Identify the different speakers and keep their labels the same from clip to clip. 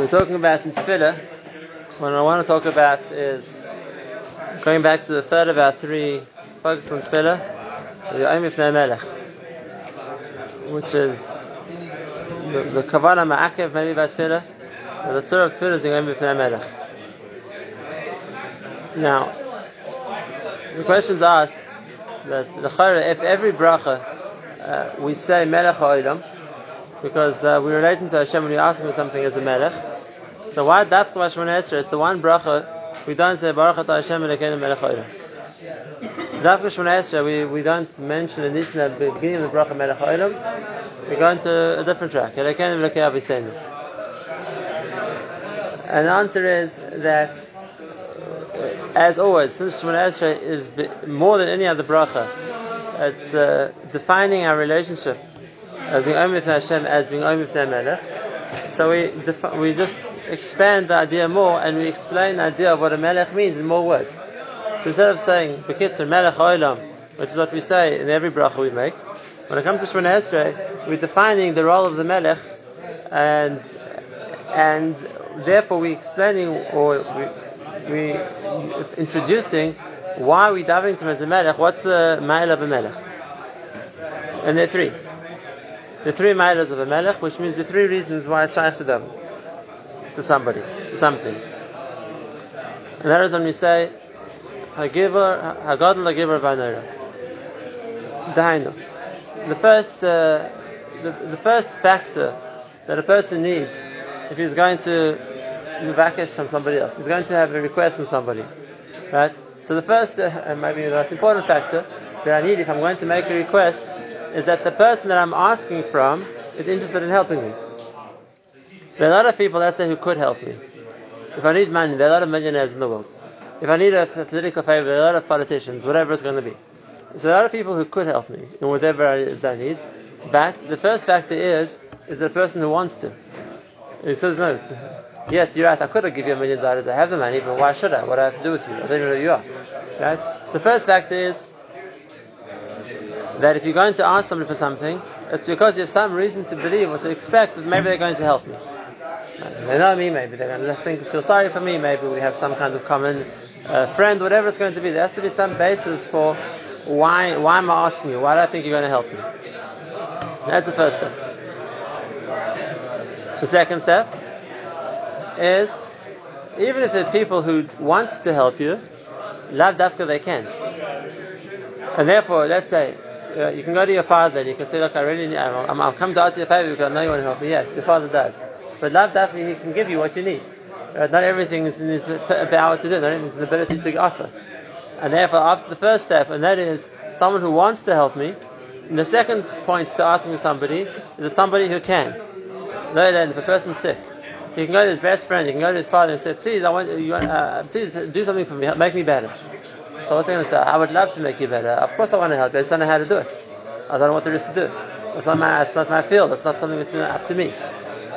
Speaker 1: So we're talking about in Tefillah. What I want to talk about is going back to the third of our three focus on Tefillah, the Oimif Melech, which is the, the Kavanah Ma'akev maybe by Tefillah, the third of Tefillah is the Oimif Melech. Now, the question is asked that if every bracha uh, we say Melech Ha'olam, because uh, we're relating to Hashem when we ask Him something as a Melech. So why Dafka Mashmon Esra? It's the one bracha we don't say Baruch Atah Hashem Elokeinu Melech Ha'olam. Dafka Shemona Esrei we, we don't mention in this at the beginning of the bracha Melech Ha'olam. We go into a different track. Elokeinu Melech Aviseinu. And the answer is that as always, since Shemona Esrei is more than any other bracha, it's uh, defining our relationship as being Omer Hashem as being Omer Melech. So we defi- we just expand the idea more and we explain the idea of what a Melech means in more words. So instead of saying Bekitzer Melech Olam, which is what we say in every bracha we make, when it comes to Shemona Esrei, we're defining the role of the Melech and and therefore we're explaining or we, we introducing why we davening to as a melech. What's the ma'il of a melech? And there are three. The three ma'ilas of a melech, which means the three reasons why it's shaykh to them, to somebody, to something. And that is when we say, Hagiver, Hagadol Hagiver. Dainu. The first, uh, the, the first factor that a person needs if he's going to muvakesh from somebody else. He's going to have a request from somebody, right? So the first, uh, and maybe the most important factor that I need if I'm going to make a request is that the person that I'm asking from is interested in helping me. There are a lot of people, let's say, who could help me. If I need money, there are a lot of millionaires in the world. If I need a, a political favor, there are a lot of politicians, whatever it's going to be. So there are a lot of people who could help me in whatever I need. But the first factor is, is the person who wants to. He says, no, Yes, you're right. I could have given you a million dollars. I have the money, but why should I? What do I have to do with you? I don't even know who you are. Right? So the first factor is that if you're going to ask somebody for something, it's because you have some reason to believe or to expect that maybe they're going to help me. They know me, maybe they're going to think, feel sorry for me, maybe we have some kind of common uh, friend, whatever it's going to be. There has to be some basis for why, why am I asking you? Why do I think you're going to help me? That's the first step. The second step is even if are people who want to help you, lav dafka they can. And therefore, let's say uh, you can go to your father and you can say, "Look, I really need, I'm, I'm, come to ask you a favor because I know you want to help me." Yes, your father does, but love definitely he can give you what you need. Uh, not everything is in his power to do. Not everything is an ability to offer. And therefore, after the first step, and that is someone who wants to help me. And the second point to asking somebody is somebody who can. No, then if a person's sick, he can go to his best friend, he can go to his father and say, please, I want you, uh, please do something for me, make me better. So what's he going to say? I would love to make you better. Of course I want to help you, I just don't know how to do it. I don't know what there is to do. It's not my, it's not my field, it's not something that's up to me.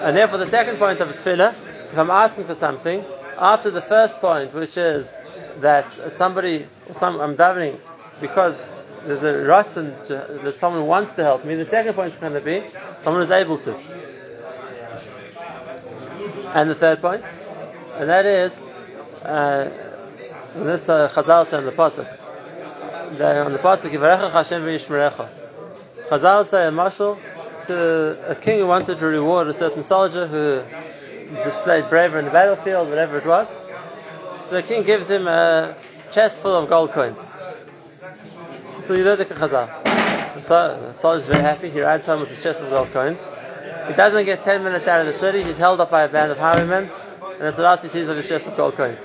Speaker 1: And therefore the second point of tefillah, if I'm asking for something, after the first point, which is that somebody, some, I'm davening because there's a rotten that someone wants to help me, the second point is going to be someone is able to. And the third point, and that is, uh, this uh, Chazal said on the pasuk, on the pasuk, Hashem. Chazal say a marshal to uh, a king who wanted to reward a certain soldier who displayed bravery in the battlefield, whatever it was. So the king gives him a chest full of gold coins. So you know the Chazal. So the soldier is very happy. He rides home with his chest of gold coins. He doesn't get 10 minutes out of the city, he's held up by a band of highwaymen, and it's the last he sees of his chest of gold coins.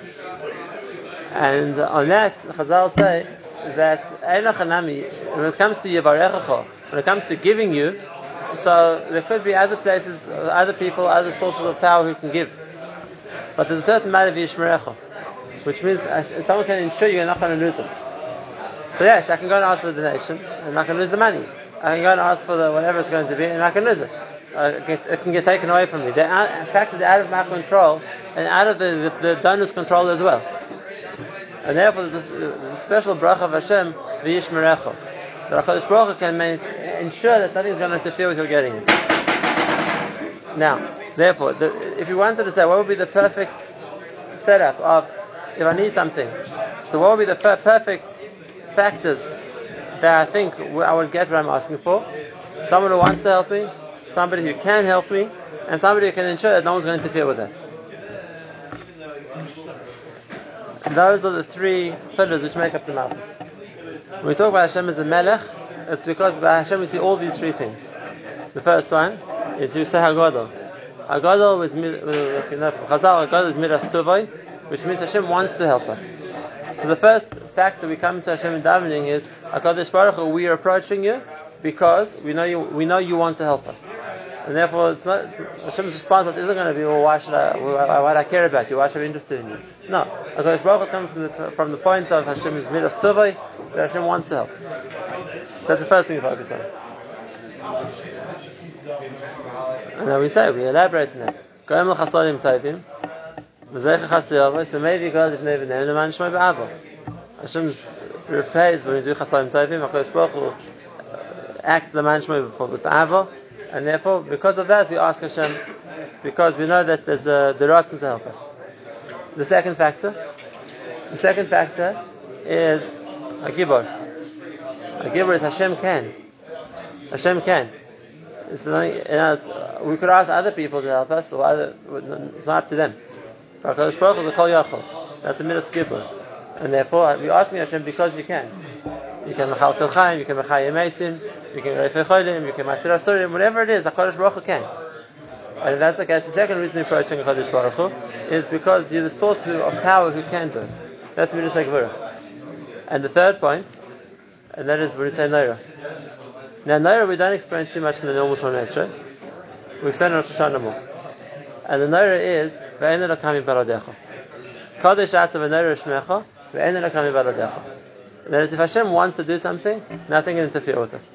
Speaker 1: And on that, Chazal say that when it comes to when it comes to giving you, so there could be other places, other people, other sources of power who can give. But there's a certain amount of Yishmerecha, which means someone can ensure you're not going to lose them. So yes, I can go and ask for the donation, and I can lose the money. I can go and ask for the whatever it's going to be, and I can lose it uh, it can get taken away from me. In fact, they're out of my control and out of the, the, the donor's control as well. And therefore, a special bracha of Hashem, v'yishmerecha. The HaKadosh Baruch can ensure that nothing's going to interfere with your getting it. Now, Therefore, the, if you wanted to say what would be the perfect setup of if I need something, so what would be the per- perfect factors that I think I would get what I'm asking for? Someone who wants to help me, somebody who can help me, and somebody who can ensure that no one's going to interfere with that. Those are the three pillars which make up the mountain. When we talk about Hashem as a melech, it's because by Hashem we see all these three things. The first one is you say Hagadol. Hagadol with uh, Chazal, Hagadol is Miras Tuvay, which means Hashem wants to help us. So the first factor we come to Hashem in davening is Hakadosh Baruch Hu, we are approaching you because we know you, we know you want to help us. And therefore, it's not, Hashem's response isn't going to be, well, why should I, why, why do I care about you? Why should I be interested in you? No. Hakadosh Baruch comes from the, from the point of Hashem's midas tovay, that Hashem wants to help. So that's the first thing we focus on. And then we say, we elaborate on that. Goyim l'chasolim taivim, so maybe God if never named the man Shmai Ba'ava. Hashem repays when we do chasolim taivim, HaKadosh Baruch Hu uh, act the man Shmai before the Ba'ava, and therefore, because of that, we ask Hashem, because we know that there's a the Ratzon to help us. The second factor, the second factor is a giver. A giver is Hashem can. Hashem can. It's not, you know, we could ask other people to help us, or other, it's not up to them. That's a midas giver. and therefore we ask Hashem because you can. You can mechal you can mechayim you can reifei cholim, you can matir asurim, whatever it is, Hakadosh Baruch Hu can. And that's okay. The second reason we're approaching Hakadosh Baruch Hu is because you're the source of power who can do it. That's midas gibor. And the third point, and that is when we say Naira. Now, Naira we don't explain too much in the normal Shon Esrei. We explain in Rosh Hashanah more. And the Naira is, Ve'ena lakami baradecha. Kadosh ata v'Naira shmecha, Ve'ena lakami baradecha. That is, if Hashem wants to do something, nothing can interfere with it.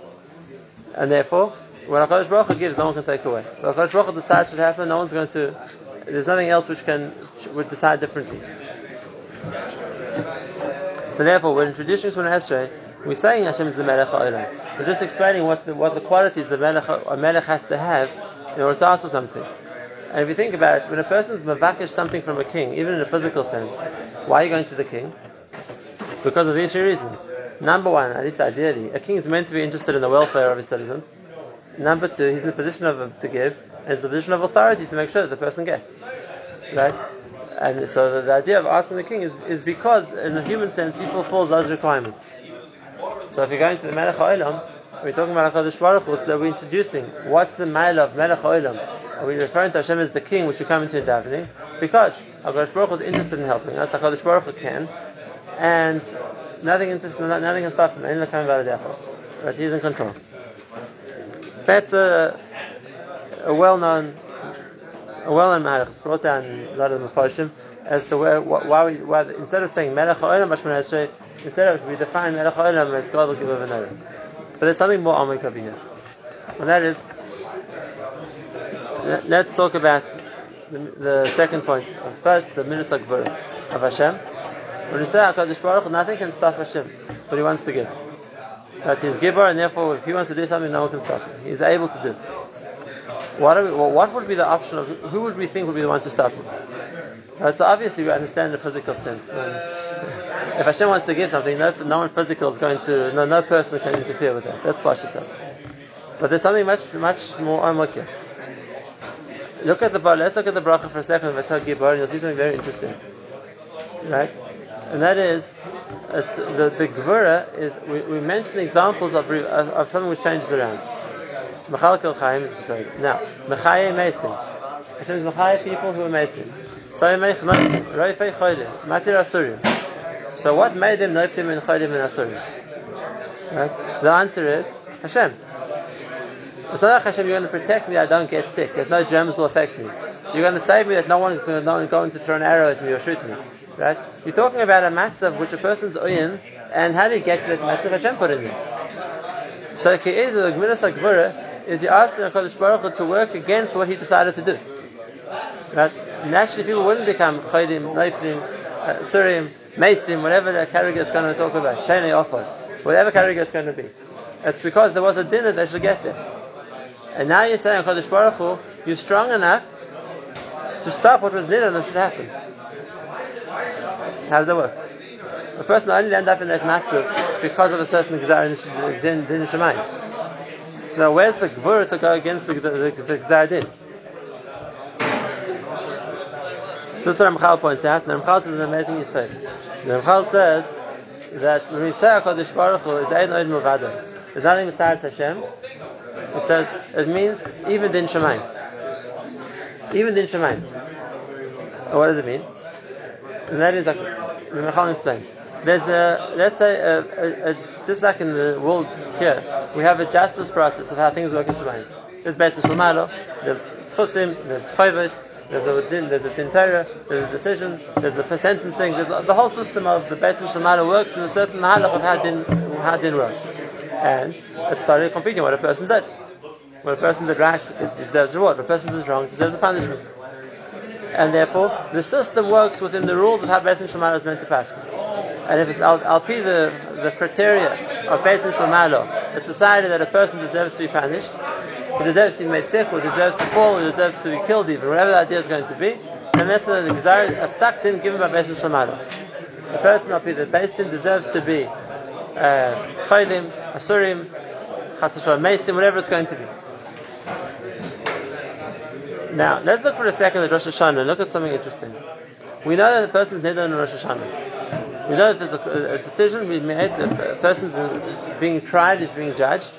Speaker 1: And therefore, when HaKadosh Baruch Hu gives, no one can take away. When HaKadosh Baruch Hu decides should happen, no one's going to, there's nothing else which can, would decide differently. So therefore, when introducing Shemona Esrei, we're saying Hashem is the Melech HaOlam. We're just explaining what the, what the qualities the Melech, a Melech has to have in order to ask for something. And if you think about it, when a person is mavakish something from a king, even in a physical sense, why are you going to the king? Because of these three reasons. Number one, at least ideally, a king is meant to be interested in the welfare of his citizens. Number two, he's in the position of to give, and it's the position of authority to make sure that the person gets. Right? And so the, the idea of asking the king is, is because, in a human sense, he fulfills those requirements. So if you're going to the Melech HaOlam, we're talking about HaKadosh Baruch Hu, so that we're introducing what's the mile of Melech HaOlam. Are we referring to Hashem as the king, which we come into in davening? Because HaKadosh Baruch Hu is interested in helping us, HaKadosh Baruch Hu can, and nothing, nothing can stop him. Right? He's in control. That's a, a well-known, a well-known matter. It's brought down a lot of the Mephoshim as to where, why we, why, instead of saying Melech HaOlam, Esrei, instead of we define Melech HaOlam as God will give over But there's something more Amik over here. And that is, let's talk about the, the second point. First, the Minas of Hashem. When we say HaKadosh Baruch nothing can stop Hashem, but He wants to give. That He's giver, and therefore, if He wants to do something, no one can stop Him. He's able to do. What, we, what would be the option of who would we think would be the one to stop Him? Right, so obviously, we understand the physical sense. if Hashem wants to give something, no, no one physical is going to, no, no person can interfere with that. That's Pashitas. But there's something much, much more amok Look at the let's look at the bracha for a second. You'll see something very interesting. Right? And that is the the Gvura is we, we mention examples of, of, of something which changes around. Chaim is. Now, Mechaye Mesim. Hashem is Mechaye people who are Asurim. So what made them Noifim and Cholim and Asurim? Right? The answer is Hashem. It's not like Hashem, you're going to protect me I don't get sick, that no germs will affect me. You're going to save me that no one is going to, going to throw an arrow at me or shoot me. Right? You're talking about a matzah which a person's oyin, and how do you get to that matzah Hashem put in there? So Ke'ed, the Gemilas HaGvura, is you ask the HaKadosh Baruch Hu to work against what he decided to do. Right? Naturally people wouldn't become Chaydim, Naiflim, uh, Surim, Mesim, whatever the character is going to talk about, Shani Offer, whatever character it's going to be. It's because there was a dinner that should get there. And now you're saying, HaKadosh Baruch Hu, you're strong enough to stop what was nidon that should happen. How does that work? A person only end up in that matzah because of a certain gzar din, shemayim. So where's the gvur to go against the, the, the, the din? This is what Ramchal points out, and Ramchal says an amazing. The Ramchal says that when we say HaKadosh Baruch Hu is Ein Oid Muvada, there's nothing besides Hashem, it says, it means even Din Shemayim. Even Din Shemayim. What does it mean? And that is like, the Ramchal explains. There's a, let's say, a, a, a, just like in the world here, we have a justice process of how things work in Shemayim. There's Beis Shalmalo, there's Schusim, there's Chayvos, there's a din, there's a din Torah, there's a decision, there's a sentencing, there's a, the whole system of the Beis Shalmalo works in a certain mahalach of how din, how din works. And it's totally competing what a person did. When a person did right, it deserves reward. If a person did wrong, it deserves a punishment. And therefore, the system works within the rules of how Beis Shalmalo is meant to pass. And if it's I'll, I'll be the, the criteria of Beis Shalmalo, it's decided that a person deserves to be punished, he deserves to be made sick, or deserves to fall, or deserves to be killed even, whatever the idea is going to be, and that's the Gzar of given by Beis Shamala. The person of be the Beis deserves to be uh, Asurim, Chasashon Mesim, whatever it's going to be. Now, let's look for a second at Rosh Hashanah and look at something interesting. We know that the person's nidon in Rosh Hashanah. We know that there's a, a decision we made, that the person's being tried, is being judged,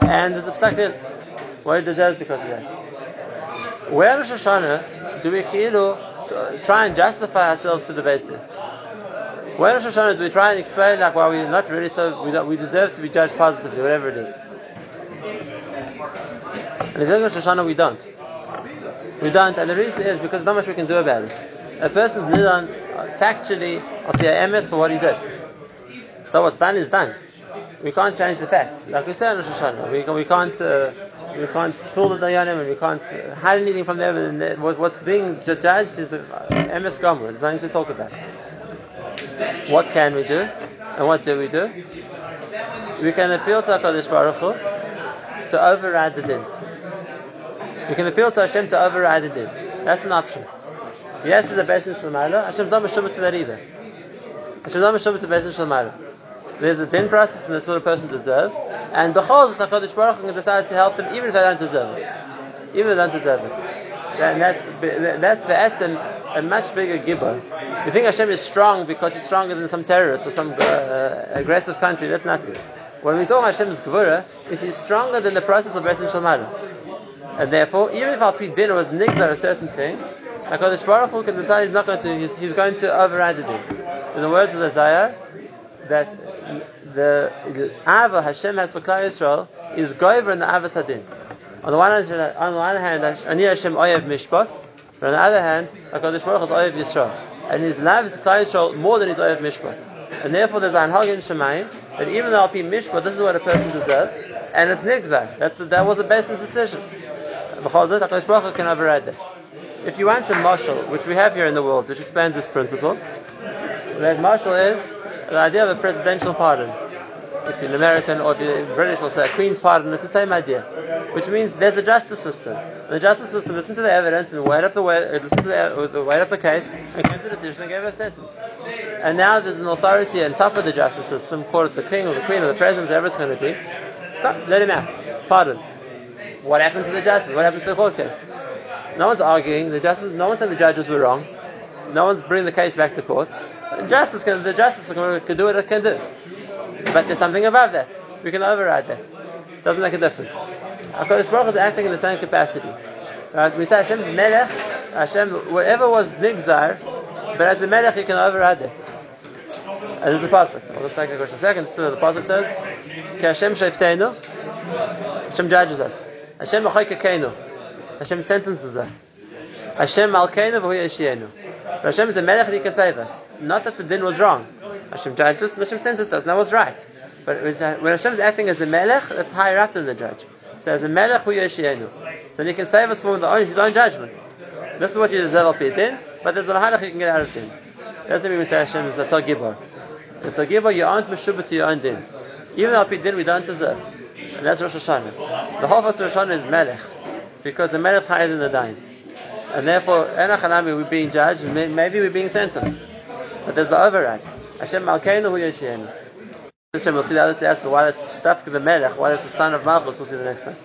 Speaker 1: and there's a psak what it deserves because of that. Where Rosh Hashanah do we try and justify ourselves to the Beis Din? Where Rosh Hashanah do we try and explain like why we're not really so, we, we deserve to be judged positively, whatever it is. And at Rosh Hashanah, we don't. We don't, and the reason is because there's not much we can do about it. A person's nidon factually of the MS for what he did. So what's done is done. We can't change the facts. Like we said in Rosh Hashanah, we, we can't uh, we can't pull the dayanim and we can't uh, hide anything from them. And what, what's being judged is uh, MS Gomer. There's nothing to talk about. What can we do? And what do we do? We can appeal to HaKadosh Baruch Hu to override the din. We can appeal to Hashem to override the din. That's an option. Yes, it's a Beis Shalmala. Hashem's not Meshubah to that either. Hashem's not Meshubah to Beis Shalmala. There's a din process, and that's what a person deserves. And the because Hakadosh Baruch can decide to help them, even if they don't deserve it, even if they don't deserve it. And that's that's the essence, a much bigger gibber. You think Hashem is strong because he's stronger than some terrorist or some uh, aggressive country? That's not good. When we talk Hashem's gvura, is he's stronger than the process of Beis Shalmala. And therefore, even if our din was nigzar a certain thing, Hakadosh Baruch Hu can decide he's not going to. He's, he's going to override the din. In the words of Isaiah, that the, the Ava Hashem has for Klal Yisrael is goyver in the Ava Sadin. On the one hand, on the one hand, Ani Hashem oyev mishpat, but on the other hand, Hakadosh Baruch is oyev Yisrael, and his love is Klal Yisrael more than his oyev mishpat. And therefore, there's an hag in Shemayim that even though I'll be mishpat, this is what a person deserves, and it's nigzar. That's the, that was the basis decision. If you want a marshal, which we have here in the world, which explains this principle, that marshal is the idea of a presidential pardon. If you're an American or if you're British, say a Queen's pardon, it's the same idea. Which means there's a justice system. And the justice system listened to the evidence and weighed up the way, listened to the, uh, the weighed up the case and came to a decision and gave a sentence. And now there's an authority on top of the justice system, call it the king or the queen or the president, whatever it's going to be. Stop, let him out. Pardon. What happened to the justice? What happened to the court case? No one's arguing. The justice, no one's saying the judges were wrong. No one's bringing the case back to court. Justice can, the justice can do what it can do. But there's something above that. We can override that. Doesn't make a difference. HaKadosh Baruch is acting in the same capacity. Right? We say Hashem's Melech, Hashem, whatever was Nigzar, but as the Melech you can override it. And this is a pasuk. Well, let's take a question. Second, so the pasuk says. Hashem judges us. Hashem mechaykekenu. Hashem sentences us. Hashem malkeinu v'hu yeshienu. Hashem is a melech and he can save us. Not that the din was wrong. Hashem judged us, Hashem sentenced us, and that was right. But when Hashem is acting as a melech, that's higher up than the judge. So as a melech, hu yeshienu. So he can save us from own, his own judgment. This is what you deserve of din, but there's a mahalach you can get out of din. That's what we say Hashem is a tagibor. A tagibor, you aren't meshubah to your own din. Even al din we don't deserve. And that's Rosh Hashanah. The whole of Rosh Hashanah is melech. Because the melech is higher than the dain. And therefore, Enochanami, we're being judged, and maybe we're being sentenced. But there's the override. Hashem Malkeinu Hu Yoshienu. Hashem, we'll see the other two answers, why it's Dafka the Melech, why it's the son of Malchus, we'll see the next time.